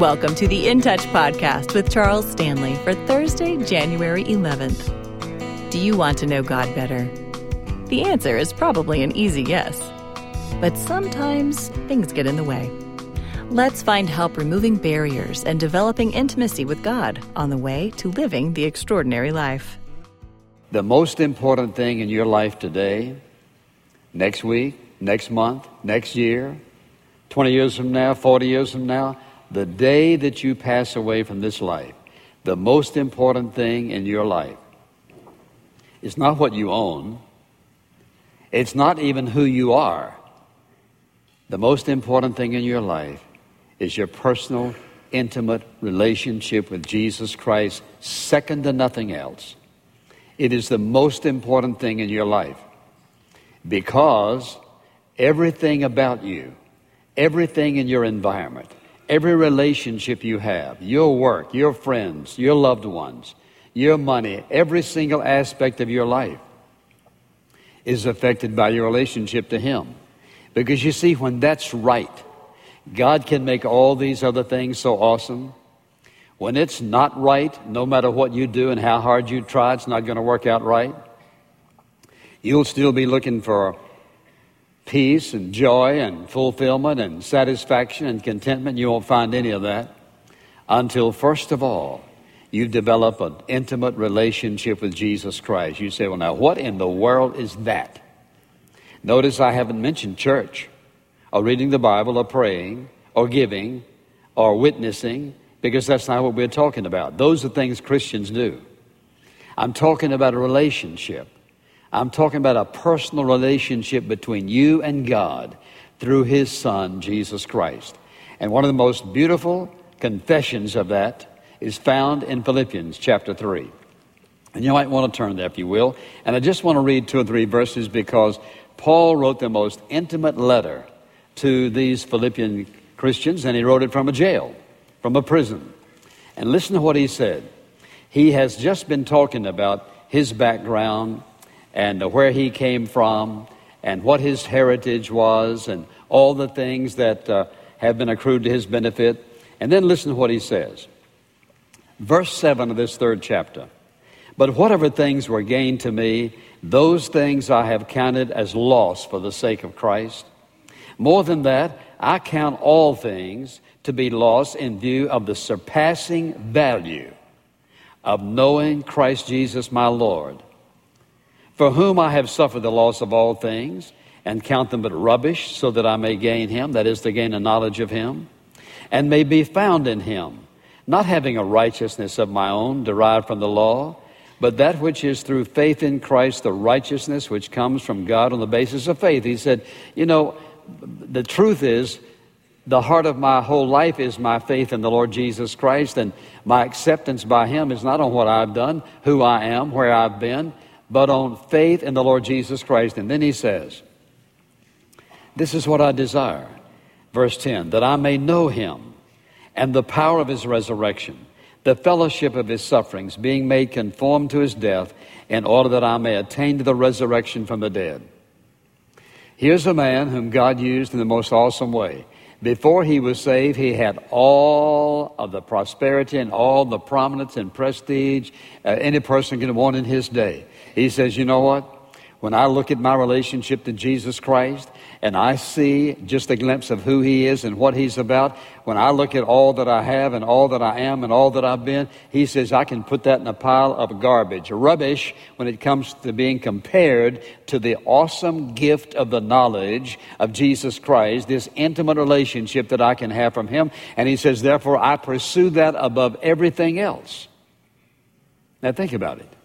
Welcome to the In Touch podcast with Charles Stanley for Thursday, January 11th. Do you want to know God better? The answer is probably an easy yes. But sometimes things get in the way. Let's find help removing barriers and developing intimacy with God on the way to living the extraordinary life. The most important thing in your life today, next week, next month, next year, 20 years from now, 40 years from now, the day that you pass away from this life, the most important thing in your life is not what you own, it's not even who you are. The most important thing in your life is your personal, intimate relationship with Jesus Christ, second to nothing else. It is the most important thing in your life because everything about you, everything in your environment, every relationship you have, your work, your friends, your loved ones, your money, every single aspect of your life is affected by your relationship to Him. Because you see, when that's right, God can make all these other things so awesome. When it's not right, no matter what you do and how hard you try, it's not going to work out right. You'll still be looking for peace and joy and fulfillment and satisfaction and contentment. You won't find any of that until, first of all, you develop an intimate relationship with Jesus Christ. You say, well, now, what in the world is that? Notice I haven't mentioned church or reading the Bible or praying or giving or witnessing because that's not what we're talking about. Those are things Christians do. I'm talking about a relationship. I'm talking about a personal relationship between you and God through His Son, Jesus Christ. And one of the most beautiful confessions of that is found in Philippians chapter 3. And you might want to turn there if you will. And I just want to read two or three verses because Paul wrote the most intimate letter to these Philippian Christians, and he wrote it from a jail, from a prison. And listen to what he said. He has just been talking about his background and where he came from and what his heritage was and all the things that uh, have been accrued to his benefit. And then listen to what he says. Verse 7 of this third chapter. But whatever things were gained to me, those things I have counted as loss for the sake of Christ. More than that, I count all things to be lost in view of the surpassing value of knowing Christ Jesus my Lord, for whom I have suffered the loss of all things, and count them but rubbish, so that I may gain him, that is, to gain a knowledge of him, and may be found in him, not having a righteousness of my own derived from the law, but that which is through faith in Christ, the righteousness which comes from God on the basis of faith. He said, You know, the truth is, the heart of my whole life is my faith in the Lord Jesus Christ, and my acceptance by Him is not on what I've done, who I am, where I've been, but on faith in the Lord Jesus Christ. And then He says, This is what I desire. Verse 10 that I may know Him and the power of His resurrection, the fellowship of His sufferings, being made conformed to His death, in order that I may attain to the resurrection from the dead. Here's a man whom God used in the most awesome way. Before he was saved, he had all of the prosperity and all the prominence and prestige uh, any person could want in his day. He says, You know what? When I look at my relationship to Jesus Christ and I see just a glimpse of who He is and what He's about, when I look at all that I have and all that I am and all that I've been, He says I can put that in a pile of garbage, rubbish, when it comes to being compared to the awesome gift of the knowledge of Jesus Christ, this intimate relationship that I can have from Him. And He says, therefore, I pursue that above everything else. Now think about it.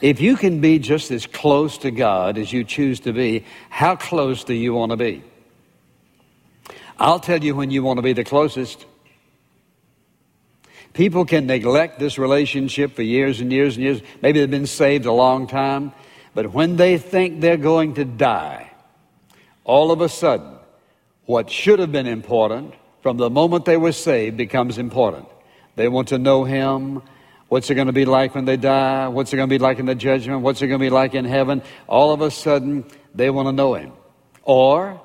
If you can be just as close to God as you choose to be, how close do you want to be? I'll tell you when you want to be the closest. People can neglect this relationship for years and years and years. Maybe they've been saved a long time, but when they think they're going to die, all of a sudden, what should have been important from the moment they were saved becomes important. They want to know Him. What's it going to be like when they die? What's it going to be like in the judgment? What's it going to be like in heaven? All of a sudden, they want to know Him. Or,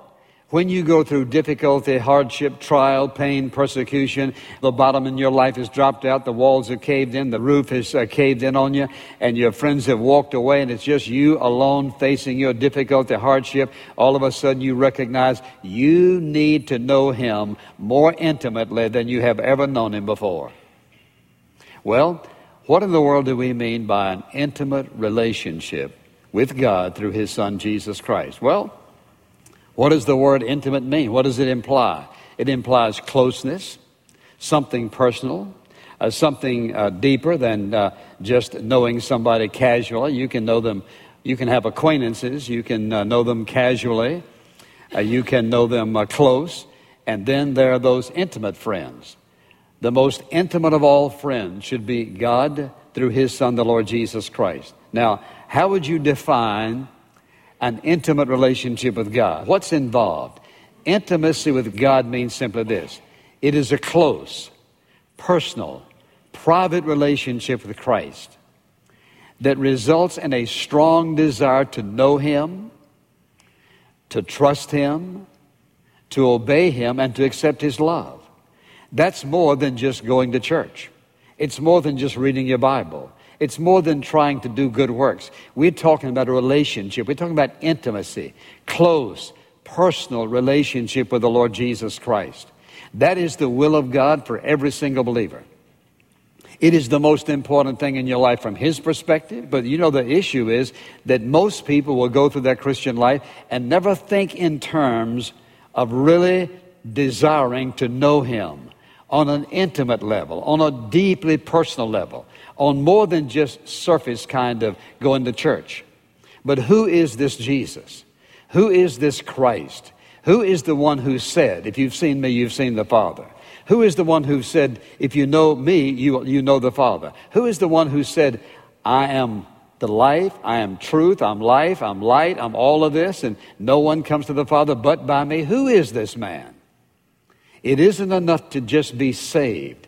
When you go through difficulty, hardship, trial, pain, persecution, the bottom in your life has dropped out, the walls are caved in, the roof has uh, caved in on you, and your friends have walked away, and it's just you alone facing your difficulty, hardship, all of a sudden you recognize you need to know Him more intimately than you have ever known Him before. Well, what in the world do we mean by an intimate relationship with God through His Son, Jesus Christ? Well, what does the word intimate mean? What does it imply? It implies closeness, something personal, uh, something uh, deeper than uh, just knowing somebody casually. You can know them, you can have acquaintances, you can uh, know them casually, uh, you can know them uh, close, and then there are those intimate friends. The most intimate of all friends should be God through His Son, the Lord Jesus Christ. Now, how would you define an intimate relationship with God. What's involved? Intimacy with God means simply this it is a close, personal, private relationship with Christ that results in a strong desire to know Him, to trust Him, to obey Him, and to accept His love. That's more than just going to church. It's more than just reading your Bible. It's more than trying to do good works. We're talking about a relationship. We're talking about intimacy, close, personal relationship with the Lord Jesus Christ. That is the will of God for every single believer. It is the most important thing in your life from His perspective. But you know, the issue is that most people will go through their Christian life and never think in terms of really desiring to know Him on an intimate level, on a deeply personal level, on more than just surface kind of going to church. But who is this Jesus? Who is this Christ? Who is the one who said, If you've seen me, you've seen the Father? Who is the one who said, If you know me, you, you know the Father? Who is the one who said, I am the life, I am truth, I'm life, I'm light, I'm all of this, and no one comes to the Father but by me? Who is this man? It isn't enough to just be saved.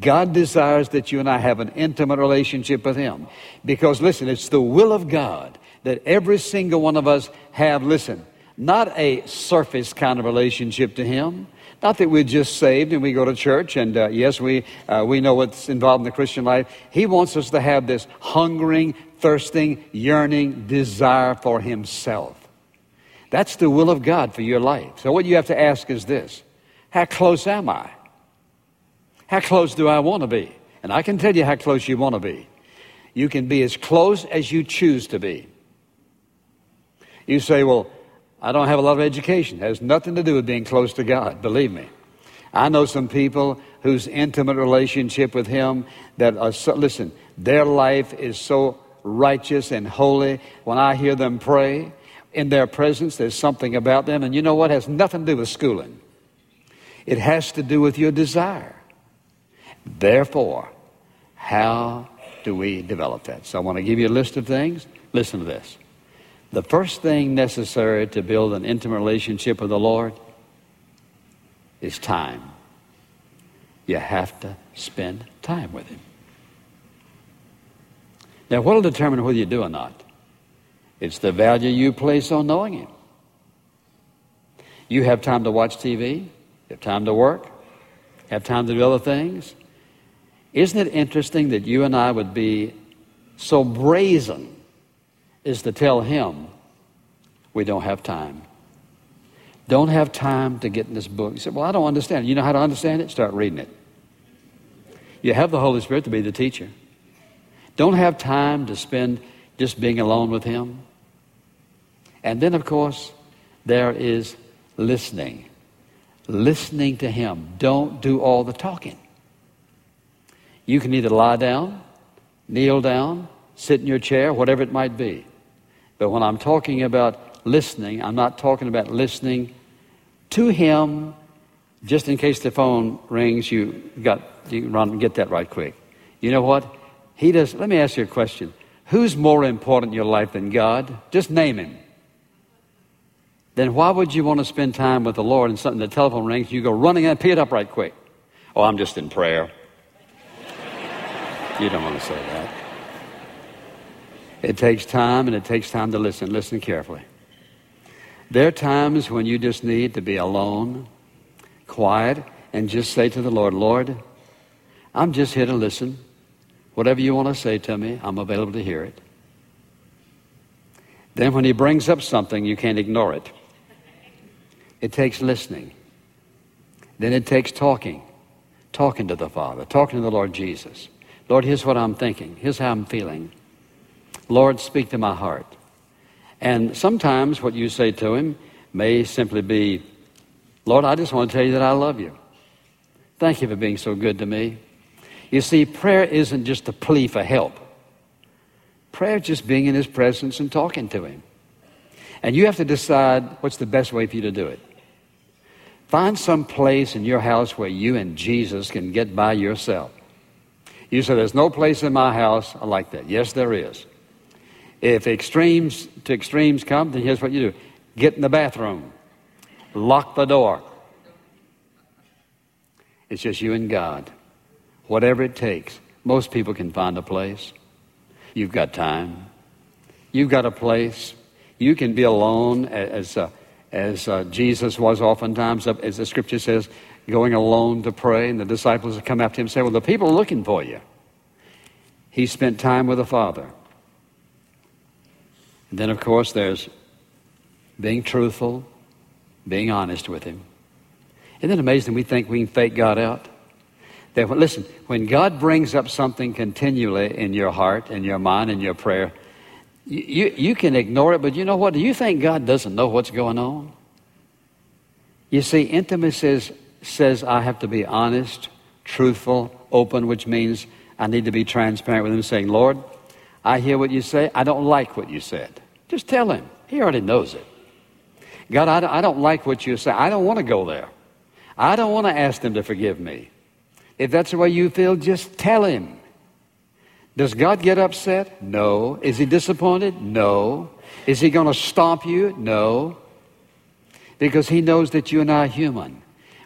God desires that you and I have an intimate relationship with Him. Because, listen, it's the will of God that every single one of us have, listen, not a surface kind of relationship to Him. Not that we're just saved and we go to church and uh, yes, we, uh, we know what's involved in the Christian life. He wants us to have this hungering, thirsting, yearning desire for Himself. That's the will of God for your life. So what you have to ask is this how close am I? How close do I want to be? And I can tell you how close you want to be. You can be as close as you choose to be. You say, Well, I don't have a lot of education. It has nothing to do with being close to God, believe me. I know some people whose intimate relationship with Him that are so, listen, their life is so righteous and holy. When I hear them pray, in their presence, there's something about them. And you know what? It has nothing to do with schooling. It has to do with your desire. Therefore, how do we develop that? So I want to give you a list of things. Listen to this. The first thing necessary to build an intimate relationship with the Lord is time. You have to spend time with Him. Now, what will determine whether you do or not? It's the value you place on knowing Him. You have time to watch TV, have time to work, have time to do other things. Isn't it interesting that you and I would be so brazen as to tell him we don't have time? Don't have time to get in this book. You say, Well, I don't understand. You know how to understand it? Start reading it. You have the Holy Spirit to be the teacher. Don't have time to spend just being alone with Him. And then, of course, there is listening listening to Him. Don't do all the talking. You can either lie down, kneel down, sit in your chair, whatever it might be. But when I'm talking about listening, I'm not talking about listening to Him. Just in case the phone rings, you got you run and get that right quick. You know what? He does. Let me ask you a question. Who's more important in your life than God? Just name Him then why would you want to spend time with the Lord and something, the telephone rings, you go running and pick it up right quick? Oh, I'm just in prayer. you don't want to say that. It takes time and it takes time to listen. Listen carefully. There are times when you just need to be alone, quiet, and just say to the Lord, Lord, I'm just here to listen. Whatever you want to say to me, I'm available to hear it. Then, when He brings up something, you can't ignore it. It takes listening. Then it takes talking, talking to the Father, talking to the Lord Jesus. Lord, here's what I'm thinking. Here's how I'm feeling. Lord, speak to my heart. And sometimes what you say to Him may simply be, Lord, I just want to tell you that I love you. Thank you for being so good to me. You see, prayer isn't just a plea for help. Prayer is just being in His presence and talking to Him. And you have to decide what's the best way for you to do it. Find some place in your house where you and Jesus can get by yourself. You say, There's no place in my house like that. Yes, there is. If extremes to extremes come, then here's what you do get in the bathroom, lock the door. It's just you and God. Whatever it takes. Most people can find a place. You've got time. You've got a place. You can be alone as, uh, as uh, Jesus was oftentimes, as the scripture says, going alone to pray. And the disciples would come after him and say, Well, the people are looking for you. He spent time with the Father. And then, of course, there's being truthful, being honest with Him. Isn't it amazing we think we can fake God out? That, listen, when God brings up something continually in your heart, in your mind, in your prayer, you, you can ignore it, but you know what? Do you think God doesn't know what's going on? You see, intimacy says, says I have to be honest, truthful, open, which means I need to be transparent with Him, saying, Lord, I hear what you say. I don't like what you said. Just tell Him. He already knows it. God, I don't like what you say. I don't want to go there. I don't want to ask them to forgive me. If that's the way you feel, just tell him. Does God get upset? No. Is he disappointed? No. Is he going to stomp you? No. Because he knows that you and I are human.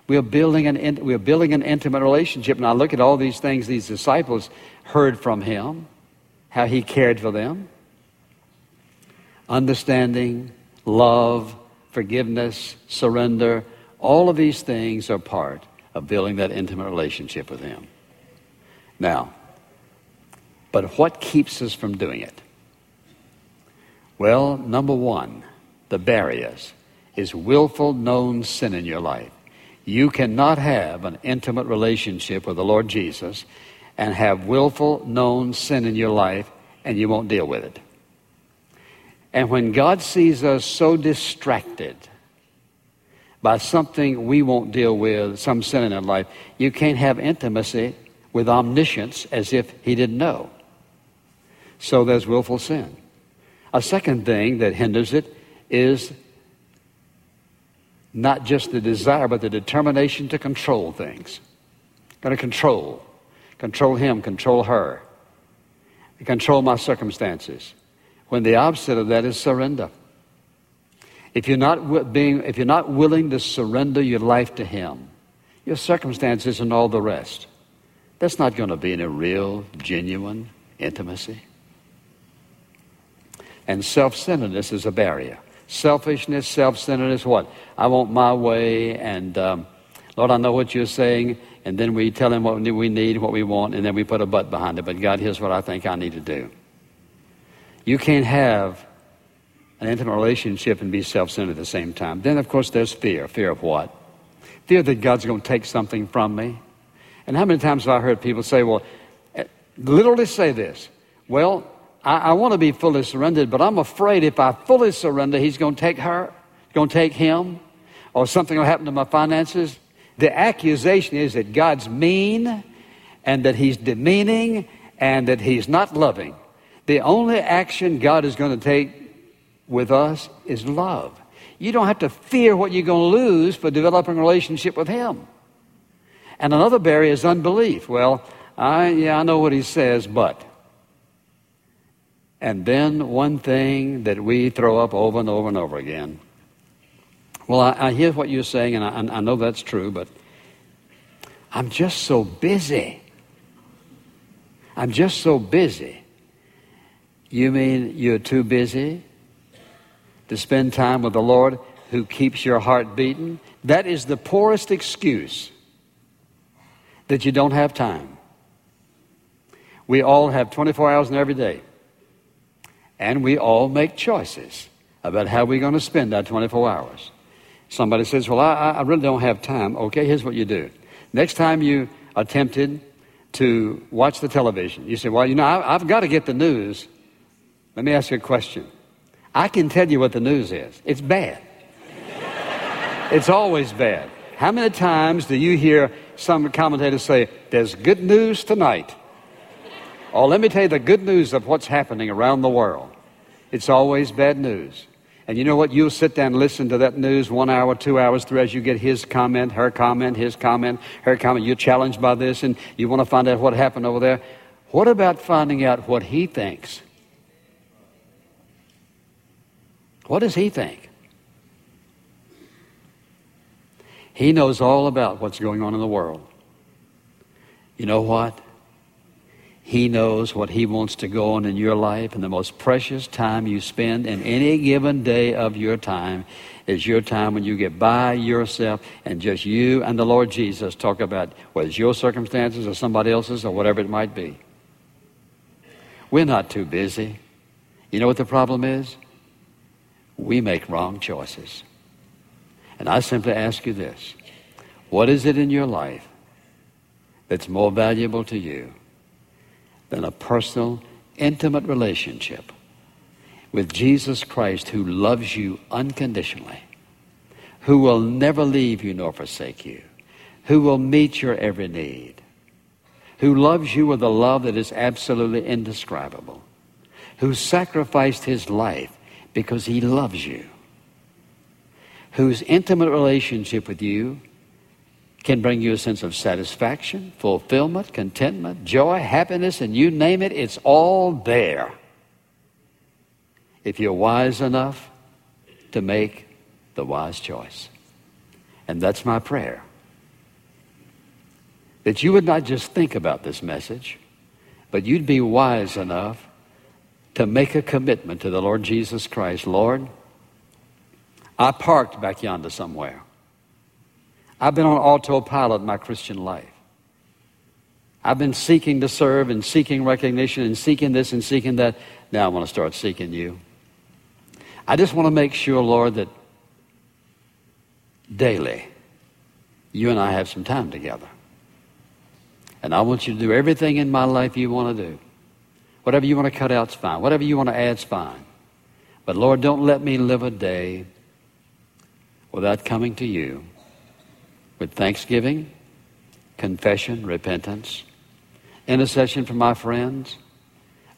We're building an, we're building an intimate relationship. And I look at all these things these disciples heard from him, how he cared for them. Understanding, love, forgiveness, surrender, all of these things are part of building that intimate relationship with Him. Now, but what keeps us from doing it? Well, number one, the barriers is willful known sin in your life. You cannot have an intimate relationship with the Lord Jesus and have willful known sin in your life and you won't deal with it. And when God sees us so distracted, by something we won't deal with, some sin in our life, you can't have intimacy with omniscience as if he didn't know. So there's willful sin. A second thing that hinders it is not just the desire, but the determination to control things. To control. Control him, control her. Control my circumstances. When the opposite of that is surrender. If you're not being, if you're not willing to surrender your life to Him, your circumstances and all the rest, that's not going to be any real, genuine intimacy. And self-centeredness is a barrier. Selfishness, self-centeredness, what? I want my way, and um, Lord, I know what you're saying, and then we tell Him what we need, what we want, and then we put a but behind it. But God, here's what I think I need to do. You can't have an intimate relationship and be self centered at the same time. Then, of course, there's fear. Fear of what? Fear that God's going to take something from me. And how many times have I heard people say, well, eh, literally say this, well, I, I want to be fully surrendered, but I'm afraid if I fully surrender, He's going to take her, going to take him, or something will happen to my finances. The accusation is that God's mean and that He's demeaning and that He's not loving. The only action God is going to take with us is love. You don't have to fear what you're going to lose for developing a relationship with Him. And another barrier is unbelief. Well, I, yeah, I know what He says, but. And then one thing that we throw up over and over and over again. Well, I, I hear what you're saying, and I, I know that's true, but I'm just so busy. I'm just so busy. You mean you're too busy to spend time with the Lord who keeps your heart beating, that is the poorest excuse that you don't have time. We all have 24 hours in every day. And we all make choices about how we're going to spend our 24 hours. Somebody says, Well, I, I really don't have time. Okay, here's what you do. Next time you are tempted to watch the television, you say, Well, you know, I, I've got to get the news. Let me ask you a question. I can tell you what the news is. It's bad. it's always bad. How many times do you hear some commentators say, There's good news tonight? Oh, let me tell you the good news of what's happening around the world. It's always bad news. And you know what? You'll sit down and listen to that news one hour, two hours, three as you get his comment, her comment, his comment, her comment. You're challenged by this and you want to find out what happened over there. What about finding out what he thinks? What does he think? He knows all about what's going on in the world. You know what? He knows what He wants to go on in your life, and the most precious time you spend in any given day of your time is your time when you get by yourself and just you and the Lord Jesus talk about whether it's your circumstances or somebody else's or whatever it might be. We're not too busy. You know what the problem is? We make wrong choices. And I simply ask you this what is it in your life that's more valuable to you? Than a personal, intimate relationship with Jesus Christ who loves you unconditionally, who will never leave you nor forsake you, who will meet your every need, who loves you with a love that is absolutely indescribable, who sacrificed his life because he loves you, whose intimate relationship with you can bring you a sense of satisfaction, fulfillment, contentment, joy, happiness, and you name it, it's all there. If you're wise enough to make the wise choice. And that's my prayer. That you would not just think about this message, but you'd be wise enough to make a commitment to the Lord Jesus Christ. Lord, I parked back yonder somewhere. I've been on autopilot my Christian life. I've been seeking to serve and seeking recognition and seeking this and seeking that. Now I want to start seeking you. I just want to make sure, Lord, that daily you and I have some time together. And I want you to do everything in my life you want to do. Whatever you want to cut out's fine. Whatever you want to add's fine. But Lord, don't let me live a day without coming to you with thanksgiving, confession, repentance, intercession for my friends,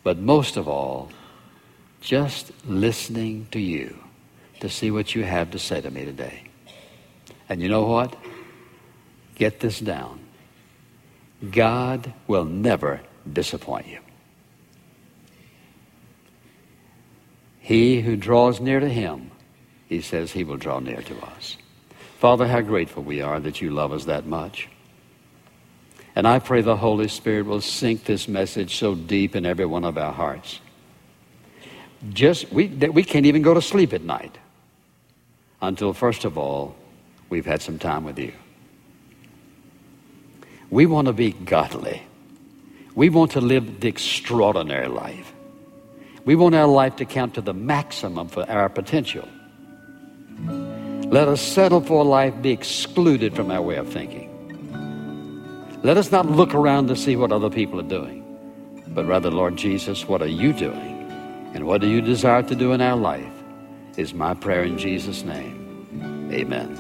but most of all, just listening to you to see what you have to say to me today. And you know what? Get this down. God will never disappoint you. He who draws near to him, he says he will draw near to us. Father, how grateful we are that you love us that much. And I pray the Holy Spirit will sink this message so deep in every one of our hearts. Just we, that we can't even go to sleep at night until, first of all, we've had some time with you. We want to be godly. We want to live the extraordinary life. We want our life to count to the maximum for our potential. Let us settle for life be excluded from our way of thinking. Let us not look around to see what other people are doing, but rather, Lord Jesus, what are you doing? And what do you desire to do in our life? Is my prayer in Jesus' name. Amen.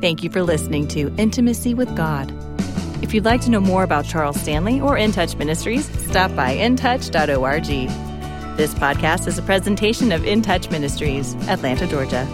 Thank you for listening to Intimacy with God. If you'd like to know more about Charles Stanley or In Touch Ministries, stop by intouch.org. This podcast is a presentation of In Touch Ministries, Atlanta, Georgia.